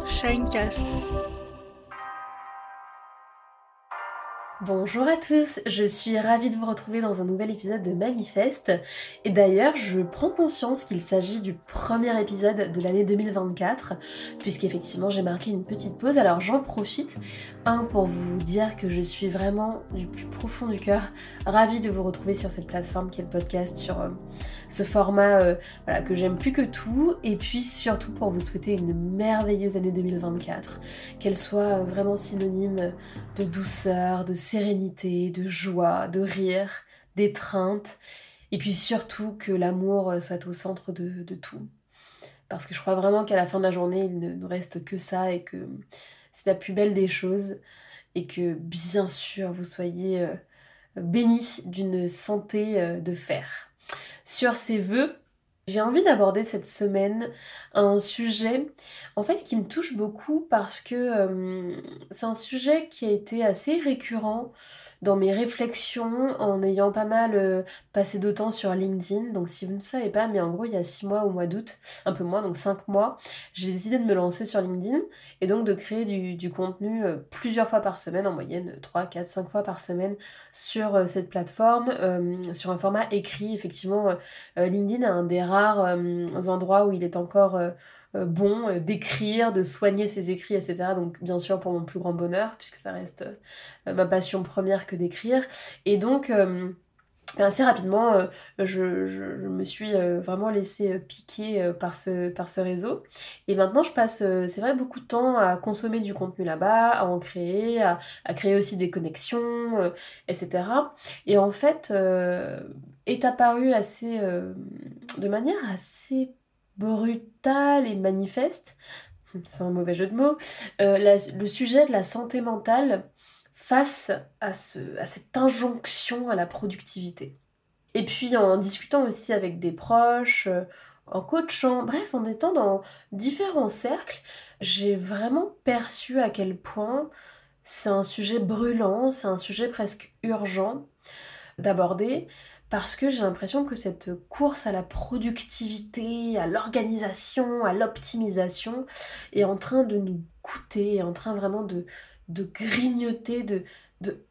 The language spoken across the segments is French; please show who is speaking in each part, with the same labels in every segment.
Speaker 1: Shinecast.
Speaker 2: Bonjour à tous, je suis ravie de vous retrouver dans un nouvel épisode de Manifeste. Et d'ailleurs, je prends conscience qu'il s'agit du premier épisode de l'année 2024, puisqu'effectivement j'ai marqué une petite pause. Alors j'en profite, un, pour vous dire que je suis vraiment du plus profond du cœur ravie de vous retrouver sur cette plateforme qui est le podcast, sur euh, ce format euh, que j'aime plus que tout. Et puis surtout pour vous souhaiter une merveilleuse année 2024, qu'elle soit euh, vraiment synonyme de douceur, de de joie, de rire, d'étreinte, et puis surtout que l'amour soit au centre de, tout. Parce que je crois vraiment qu'à la fin de la journée, il ne nous reste que ça et que c'est la plus belle des choses et que bien sûr vous soyez euh, bénis d'une santé euh, de fer. Sur ces vœux, j'ai envie d'aborder cette semaine un sujet en fait qui me touche beaucoup parce que euh, c'est un sujet qui a été assez récurrent dans mes réflexions en ayant pas mal euh, passé de temps sur LinkedIn. Donc si vous ne savez pas, mais en gros il y a 6 mois au mois d'août, un peu moins, donc 5 mois, j'ai décidé de me lancer sur LinkedIn et donc de créer du, contenu euh, plusieurs fois par semaine, en moyenne 3, 4, 5 fois par semaine sur euh, cette plateforme, sur un format écrit. Effectivement, LinkedIn est un des rares endroits où il est encore bon euh, d'écrire, de soigner ses écrits, etc. Donc bien sûr pour mon plus grand bonheur, puisque ça reste euh, ma passion première que d'écrire. Et donc assez rapidement, je, me suis vraiment laissé piquer par, ce, par ce réseau. Et maintenant, je passe, c'est vrai, beaucoup de temps à consommer du contenu là-bas, à en créer, à, à, créer aussi des connexions, etc. Et en fait, est apparu assez, de manière assez brutal et manifeste, c'est un mauvais jeu de mots, euh, le sujet de la santé mentale face à, ce, à cette injonction à la productivité. Et puis en discutant aussi avec des proches, euh, en coachant, bref, en étant dans différents cercles, j'ai vraiment perçu à quel point c'est un sujet brûlant, c'est un sujet presque urgent d'aborder, parce que j'ai l'impression que cette course à la productivité, à l'organisation, à l'optimisation est en train de nous coûter, est en train vraiment de, grignoter, de,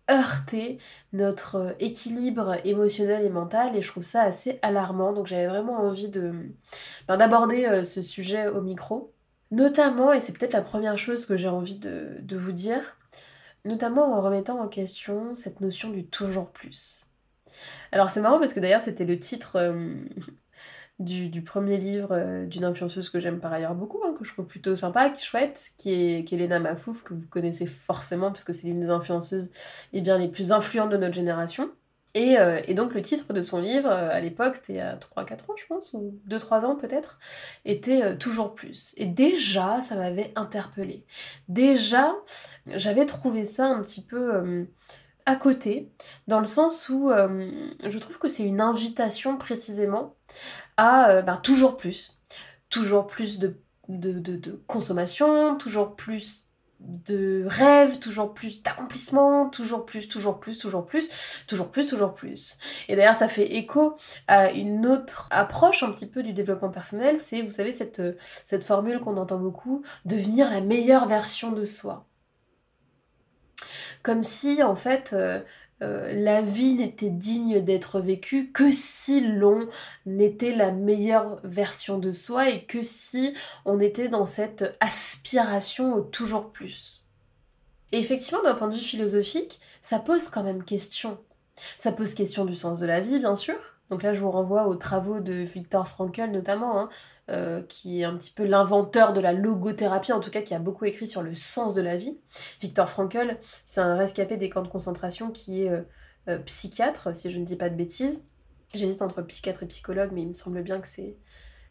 Speaker 2: heurter notre équilibre émotionnel et mental. Et je trouve ça assez alarmant. Donc j'avais vraiment envie de ben, d'aborder euh, ce sujet au micro. Notamment et c'est peut-être la première chose que j'ai envie de vous dire notamment en remettant en question cette notion du toujours plus alors c'est marrant parce que d'ailleurs c'était le titre euh, du, premier livre euh, d'une influenceuse que j'aime par ailleurs beaucoup, hein, que je trouve plutôt sympa, qui chouette, qui est, qui Mafouf, que vous connaissez forcément puisque c'est l'une des influenceuses eh les plus influentes de notre génération. Et, euh, donc le titre de son livre, à l'époque, c'était a 3-4 ans je pense, ou 2-3 ans peut-être, était Toujours plus. Et déjà, ça m'avait interpellée. Déjà, j'avais trouvé ça un petit peu à côté, dans le sens où euh, je trouve que c'est une invitation précisément à euh, bah, toujours plus, toujours plus de, consommation, toujours plus de rêves, toujours plus d'accomplissement, toujours plus, toujours plus, toujours plus, toujours plus, toujours plus. Et d'ailleurs, ça fait écho à une autre approche un petit peu du développement personnel, c'est, vous savez, cette, cette formule qu'on entend beaucoup, devenir la meilleure version de soi comme si en fait euh, euh, la vie n'était digne d'être vécue que si l'on était la meilleure version de soi et que si on était dans cette aspiration au toujours plus. Et effectivement, d'un point de vue philosophique, ça pose quand même question. Ça pose question du sens de la vie, bien sûr. Donc là, je vous renvoie aux travaux de Viktor Frankl notamment, hein, euh, qui est un petit peu l'inventeur de la logothérapie, en tout cas qui a beaucoup écrit sur le sens de la vie. Victor Frankl, c'est un rescapé des camps de concentration qui est euh, euh, psychiatre, si je ne dis pas de bêtises. J'hésite entre psychiatre et psychologue, mais il me semble bien que c'est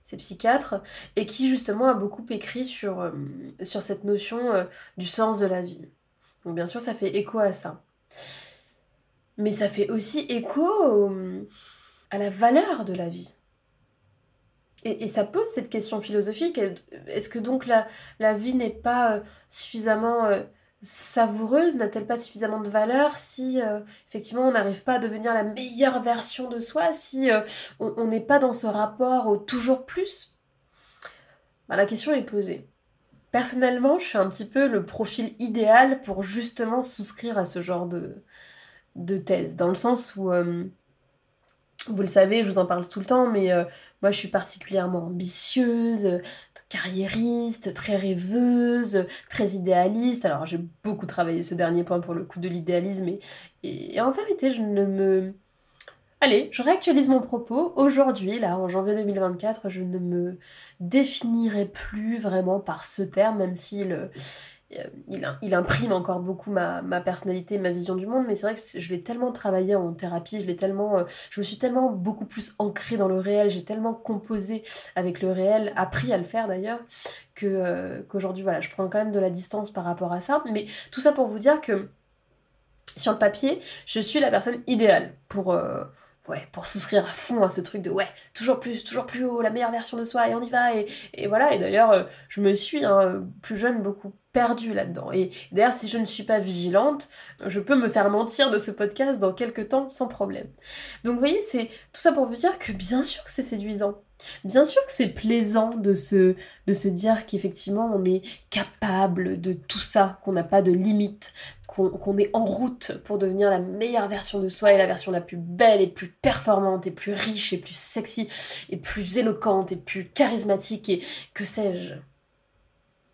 Speaker 2: c'est psychiatre, et qui justement a beaucoup écrit sur, sur cette notion du sens de la vie. Donc bien sûr, ça fait écho à ça. Mais ça fait aussi écho à la valeur de la vie. Et, ça pose cette question philosophique. Est-ce que donc la, vie n'est pas euh, suffisamment euh, savoureuse, n'a-t-elle pas suffisamment de valeur si euh, effectivement on n'arrive pas à devenir la meilleure version de soi, si on n'est pas dans ce rapport au toujours plus? Bah, La question est posée. Personnellement, je suis un petit peu le profil idéal pour justement souscrire à ce genre de, thèse, dans le sens où, euh, vous le savez, je vous en parle tout le temps, mais euh, moi je suis particulièrement ambitieuse, carriériste, très rêveuse, très idéaliste. Alors j'ai beaucoup travaillé ce dernier point pour le coup de l'idéalisme, et, et en vérité, je ne me Allez, je réactualise mon propos. Aujourd'hui, là, en janvier 2024, je ne me définirai plus vraiment par ce terme, même s'il euh, il, imprime encore beaucoup ma, personnalité, ma vision du monde, mais c'est vrai que je l'ai tellement travaillé en thérapie, je l'ai tellement, euh, je me suis tellement beaucoup plus ancrée dans le réel, j'ai tellement composé avec le réel, appris à le faire d'ailleurs, que euh, qu'aujourd'hui, voilà, je prends quand même de la distance par rapport à ça. Mais tout ça pour vous dire que sur le papier, je suis la personne idéale pour pour souscrire à fond à ce truc de ouais, toujours plus, toujours plus haut, la meilleure version de soi, et on y va, et, voilà. Et d'ailleurs, euh, je me suis, hein, plus jeune, beaucoup perdue là-dedans. Et d'ailleurs, si je ne suis pas vigilante, je peux me faire mentir de ce podcast dans quelques temps sans problème. Donc vous voyez, c'est tout ça pour vous dire que bien sûr que c'est séduisant. Bien sûr que c'est plaisant de se, de se dire qu'effectivement on est capable de tout ça, qu'on n'a pas de limite, qu'on est en route pour devenir la meilleure version de soi et la version la plus belle et plus performante et plus riche et plus sexy et plus éloquente et plus charismatique et que sais-je.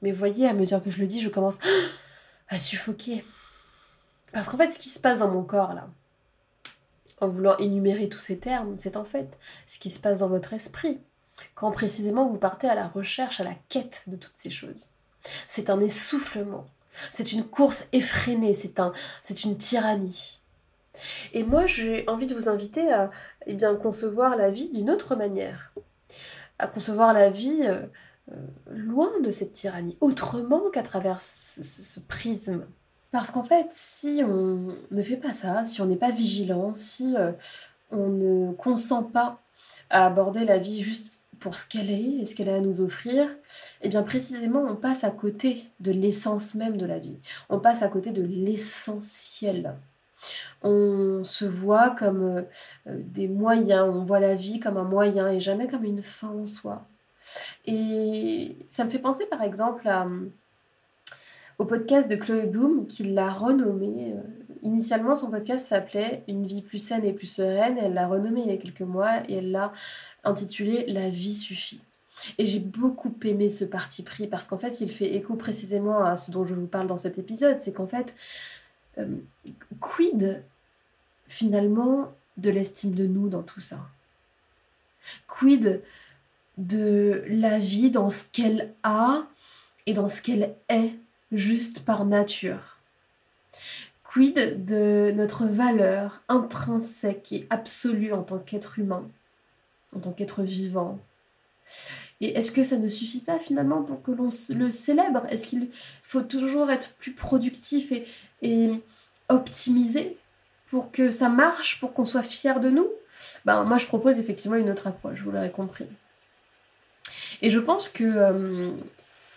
Speaker 2: Mais voyez, à mesure que je le dis, je commence à suffoquer. Parce qu'en fait, ce qui se passe dans mon corps là, en voulant énumérer tous ces termes, c'est en fait ce qui se passe dans votre esprit, quand précisément vous partez à la recherche, à la quête de toutes ces choses. C'est un essoufflement, c'est une course effrénée, c'est un, c'est une tyrannie. Et moi, j'ai envie de vous inviter à eh bien, concevoir la vie d'une autre manière, à concevoir la vie euh, euh, loin de cette tyrannie, autrement qu'à travers ce prisme parce qu'en fait, si on ne fait pas ça, si on n'est pas vigilant, si euh, on ne consent pas à aborder la vie juste pour ce qu'elle est et ce qu'elle a à nous offrir, et eh bien précisément on passe à côté de l'essence même de la vie. On passe à côté de l'essentiel. On se voit comme euh, des moyens, on voit la vie comme un moyen et jamais comme une fin en soi. Et ça me fait penser par exemple à au podcast de Chloé Bloom qui l'a renommé. Euh, initialement, son podcast s'appelait Une vie plus saine et plus sereine. Elle l'a renommé il y a quelques mois et elle l'a intitulé La vie suffit. Et j'ai beaucoup aimé ce parti pris parce qu'en fait, il fait écho précisément à ce dont je vous parle dans cet épisode. C'est qu'en fait, euh, quid finalement de l'estime de nous dans tout ça? Quid de la vie dans ce qu'elle a et dans ce qu'elle est? Juste par nature. Quid de notre valeur intrinsèque et absolue en tant qu'être humain, en tant qu'être vivant? Et est-ce que ça ne suffit pas finalement pour que l'on le célèbre? Est-ce qu'il faut toujours être plus productif et, optimisé pour que ça marche, pour qu'on soit fier de nous? Ben, Moi, je propose effectivement une autre approche, vous l'aurez compris. Et je pense que euh,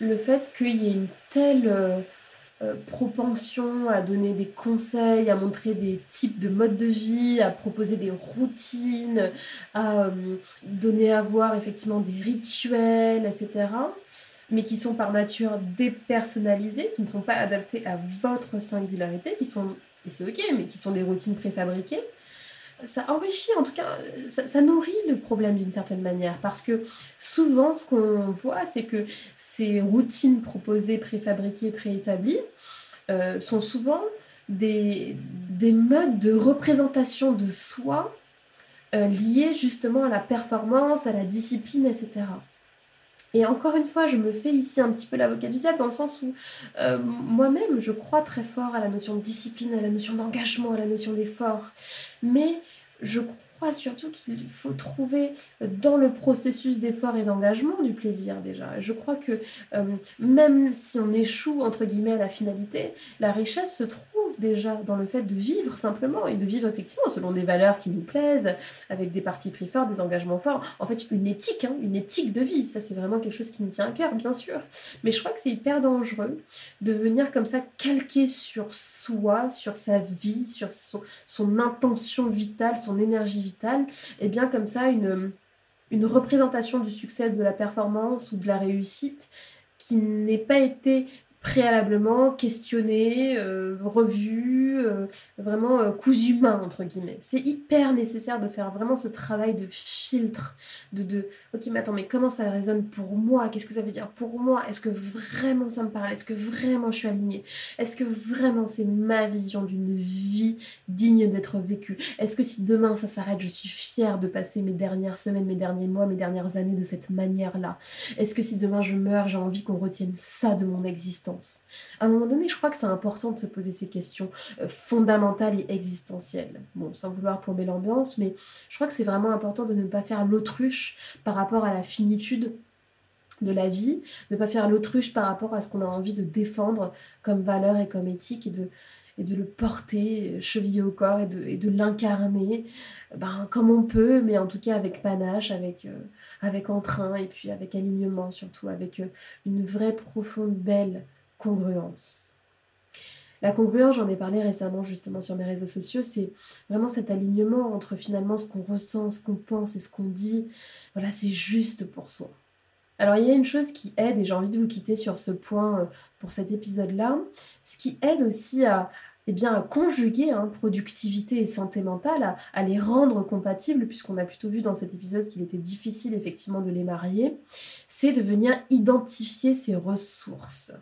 Speaker 2: le fait qu'il y ait une telle euh, euh, propension à donner des conseils, à montrer des types de modes de vie, à proposer des routines, à euh, donner à voir effectivement des rituels, etc. Mais qui sont par nature dépersonnalisés, qui ne sont pas adaptés à votre singularité, qui sont, et c'est ok, mais qui sont des routines préfabriquées ça enrichit, en tout cas, ça, nourrit le problème d'une certaine manière. Parce que souvent, ce qu'on voit, c'est que ces routines proposées, préfabriquées, préétablies, euh, sont souvent des, des, modes de représentation de soi euh, liés justement à la performance, à la discipline, etc. Et encore une fois, je me fais ici un petit peu l'avocat du diable dans le sens où euh, moi-même, je crois très fort à la notion de discipline, à la notion d'engagement, à la notion d'effort. Mais je crois surtout qu'il faut trouver dans le processus d'effort et d'engagement du plaisir déjà. Je crois que euh, même si on échoue entre guillemets à la finalité, la richesse se trouve déjà dans le fait de vivre simplement et de vivre effectivement selon des valeurs qui nous plaisent, avec des partis pris forts, des engagements forts. En fait, une éthique, hein, une éthique de vie. Ça, c'est vraiment quelque chose qui me tient à cœur, bien sûr. Mais je crois que c'est hyper dangereux de venir comme ça calquer sur soi, sur sa vie, sur son, intention vitale, son énergie vitale, et bien comme ça une représentation du succès, de la performance ou de la réussite qui n'ait pas été préalablement questionné, euh, revu, euh, vraiment euh, cousu entre guillemets. C'est hyper nécessaire de faire vraiment ce travail de filtre, de, de ok mais attends mais comment ça résonne pour moi? Qu'est-ce que ça veut dire pour moi? Est-ce que vraiment ça me parle? Est-ce que vraiment je suis alignée? Est-ce que vraiment c'est ma vision d'une vie digne d'être vécue? Est-ce que si demain ça s'arrête, je suis fière de passer mes dernières semaines, mes derniers mois, mes dernières années de cette manière-là? Est-ce que si demain je meurs, j'ai envie qu'on retienne ça de mon existence? À un moment donné, je crois que c'est important de se poser ces questions euh, fondamentales et existentielles. Bon, sans vouloir plomber l'ambiance, mais je crois que c'est vraiment important de ne pas faire l'autruche par rapport à la finitude de la vie, de ne pas faire l'autruche par rapport à ce qu'on a envie de défendre comme valeur et comme éthique et de, et de le porter euh, chevillé au corps et de, de l'incarner ben, comme on peut, mais en tout cas avec panache, avec, euh, avec entrain et puis avec alignement surtout, avec une vraie profonde belle congruence. La congruence, j'en ai parlé récemment justement sur mes réseaux sociaux, c'est vraiment cet alignement entre finalement ce qu'on ressent, ce qu'on pense et ce qu'on dit. Voilà, c'est juste pour soi. Alors il y a une chose qui aide, et j'ai envie de vous quitter sur ce point euh, pour cet épisode-là, ce qui aide aussi à, eh bien, conjuguer hein, productivité et santé mentale, à, à les rendre compatibles, puisqu'on a plutôt vu dans cet épisode qu'il était difficile effectivement de les marier, c'est de venir identifier ses ressources.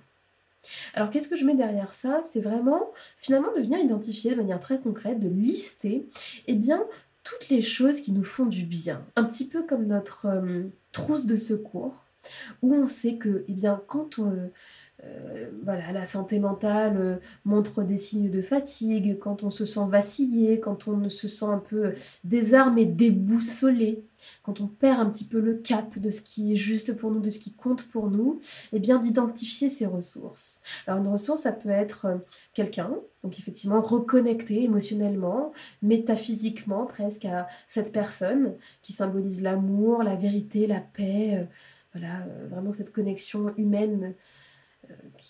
Speaker 2: Alors qu'est-ce que je mets derrière ça? C'est vraiment finalement de venir identifier de manière très concrète, de lister, eh bien toutes les choses qui nous font du bien. Un petit peu comme notre euh, trousse de secours, où on sait que, eh bien, quand on, euh, voilà, la santé mentale euh, montre des signes de fatigue, quand on se sent vaciller, quand on se sent un peu désarmé, déboussolé, quand on perd un petit peu le cap de ce qui est juste pour nous, de ce qui compte pour nous, eh bien d'identifier ses ressources. Alors une ressource, ça peut être euh, quelqu'un, donc effectivement reconnecté émotionnellement, métaphysiquement presque à cette personne qui symbolise l'amour, la vérité, la paix, voilà, vraiment cette connexion humaine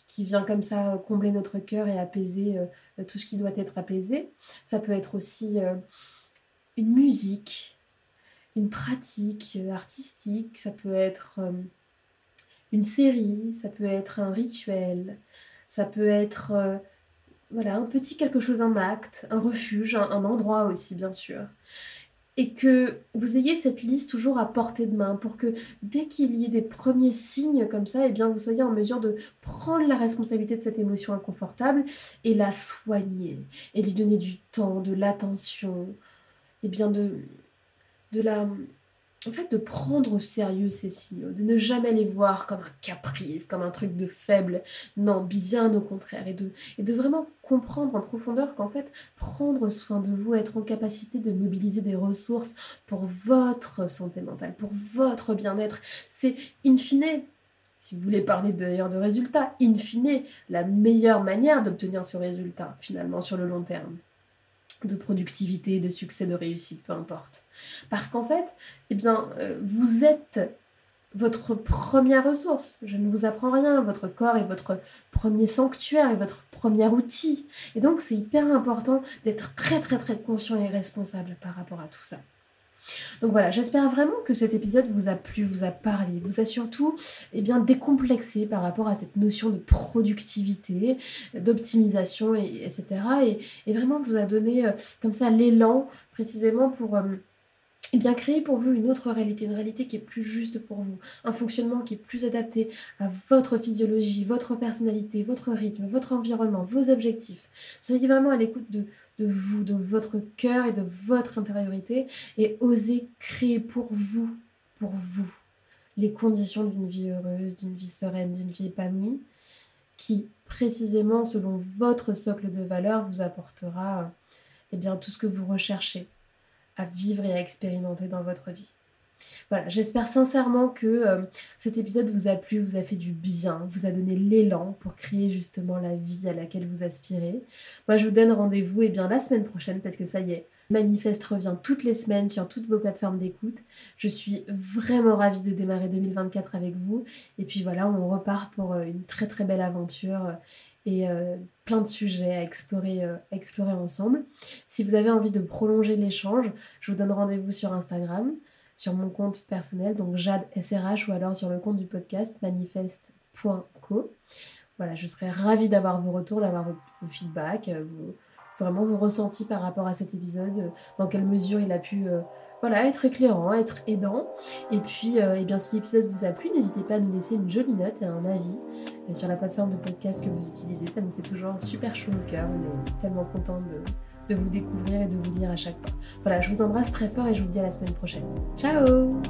Speaker 2: qui vient comme ça combler notre cœur et apaiser euh, tout ce qui doit être apaisé. Ça peut être aussi euh, une musique, une pratique euh, artistique, ça peut être une série, ça peut être un rituel, ça peut être voilà, un petit quelque chose, un acte, un refuge, un endroit aussi bien sûr. Et que vous ayez cette liste toujours à portée de main pour que dès qu'il y ait des premiers signes comme ça, eh bien vous soyez en mesure de prendre la responsabilité de cette émotion inconfortable et la soigner et lui donner du temps, de l'attention, et eh bien de de la en fait, de prendre au sérieux ces signaux, de ne jamais les voir comme un caprice, comme un truc de faible. Non, bien au contraire. Et de, et de vraiment comprendre en profondeur qu'en fait, prendre soin de vous, être en capacité de mobiliser des ressources pour votre santé mentale, pour votre bien-être, c'est in fine si vous voulez parler d'ailleurs de résultats, in fine, la meilleure manière d'obtenir ce résultat, finalement, sur le long terme de productivité, de succès, de réussite, peu importe. Parce qu'en fait, eh bien, euh, vous êtes votre première ressource. Je ne vous apprends rien. Votre corps est votre premier sanctuaire et votre premier outil. Et donc, c'est hyper important d'être très, très, très conscient et responsable par rapport à tout ça. Donc voilà, j'espère vraiment que cet épisode vous a plu, vous a parlé, vous a surtout eh décomplexé par rapport à cette notion de productivité, d'optimisation, et, etc. Et, vraiment vous a donné euh, comme ça l'élan précisément pour... Euh, eh bien créer pour vous une autre réalité, une réalité qui est plus juste pour vous, un fonctionnement qui est plus adapté à votre physiologie, votre personnalité, votre rythme, votre environnement, vos objectifs. Soyez vraiment à l'écoute de de vous, de votre cœur et de votre intériorité et osez créer pour vous, pour vous, les conditions d'une vie heureuse, d'une vie sereine, d'une vie épanouie, qui précisément selon votre socle de valeurs vous apportera eh bien, tout ce que vous recherchez à vivre et à expérimenter dans votre vie. Voilà, j'espère sincèrement que euh, cet épisode vous a plu, vous a fait du bien, vous a donné l'élan pour créer justement la vie à laquelle vous aspirez. Moi, je vous donne rendez-vous et eh bien la semaine prochaine parce que ça y est, Manifeste revient toutes les semaines sur toutes vos plateformes d'écoute. Je suis vraiment ravie de démarrer 2024 avec vous. Et puis voilà, on repart pour euh, une très très belle aventure euh, et plein de sujets à explorer, à explorer ensemble. Si vous avez envie de prolonger l'échange, je vous donne rendez-vous sur Instagram sur mon compte personnel, donc Jade SRH, ou alors sur le compte du podcast Manifeste Voilà, je serais ravie d'avoir vos retours, d'avoir vos, feedbacks, vraiment vos ressentis par rapport à cet épisode, dans quelle mesure il a pu voilà, être éclairant, être aidant. Et puis, euh, eh bien, si l'épisode vous a plu, n'hésitez pas à nous laisser une jolie note et un avis euh, sur la plateforme de podcast que vous utilisez. Ça nous fait toujours super chaud au cœur. On est tellement content de, de vous découvrir et de vous lire à chaque fois. Voilà, je vous embrasse très fort et je vous dis à la semaine prochaine. Ciao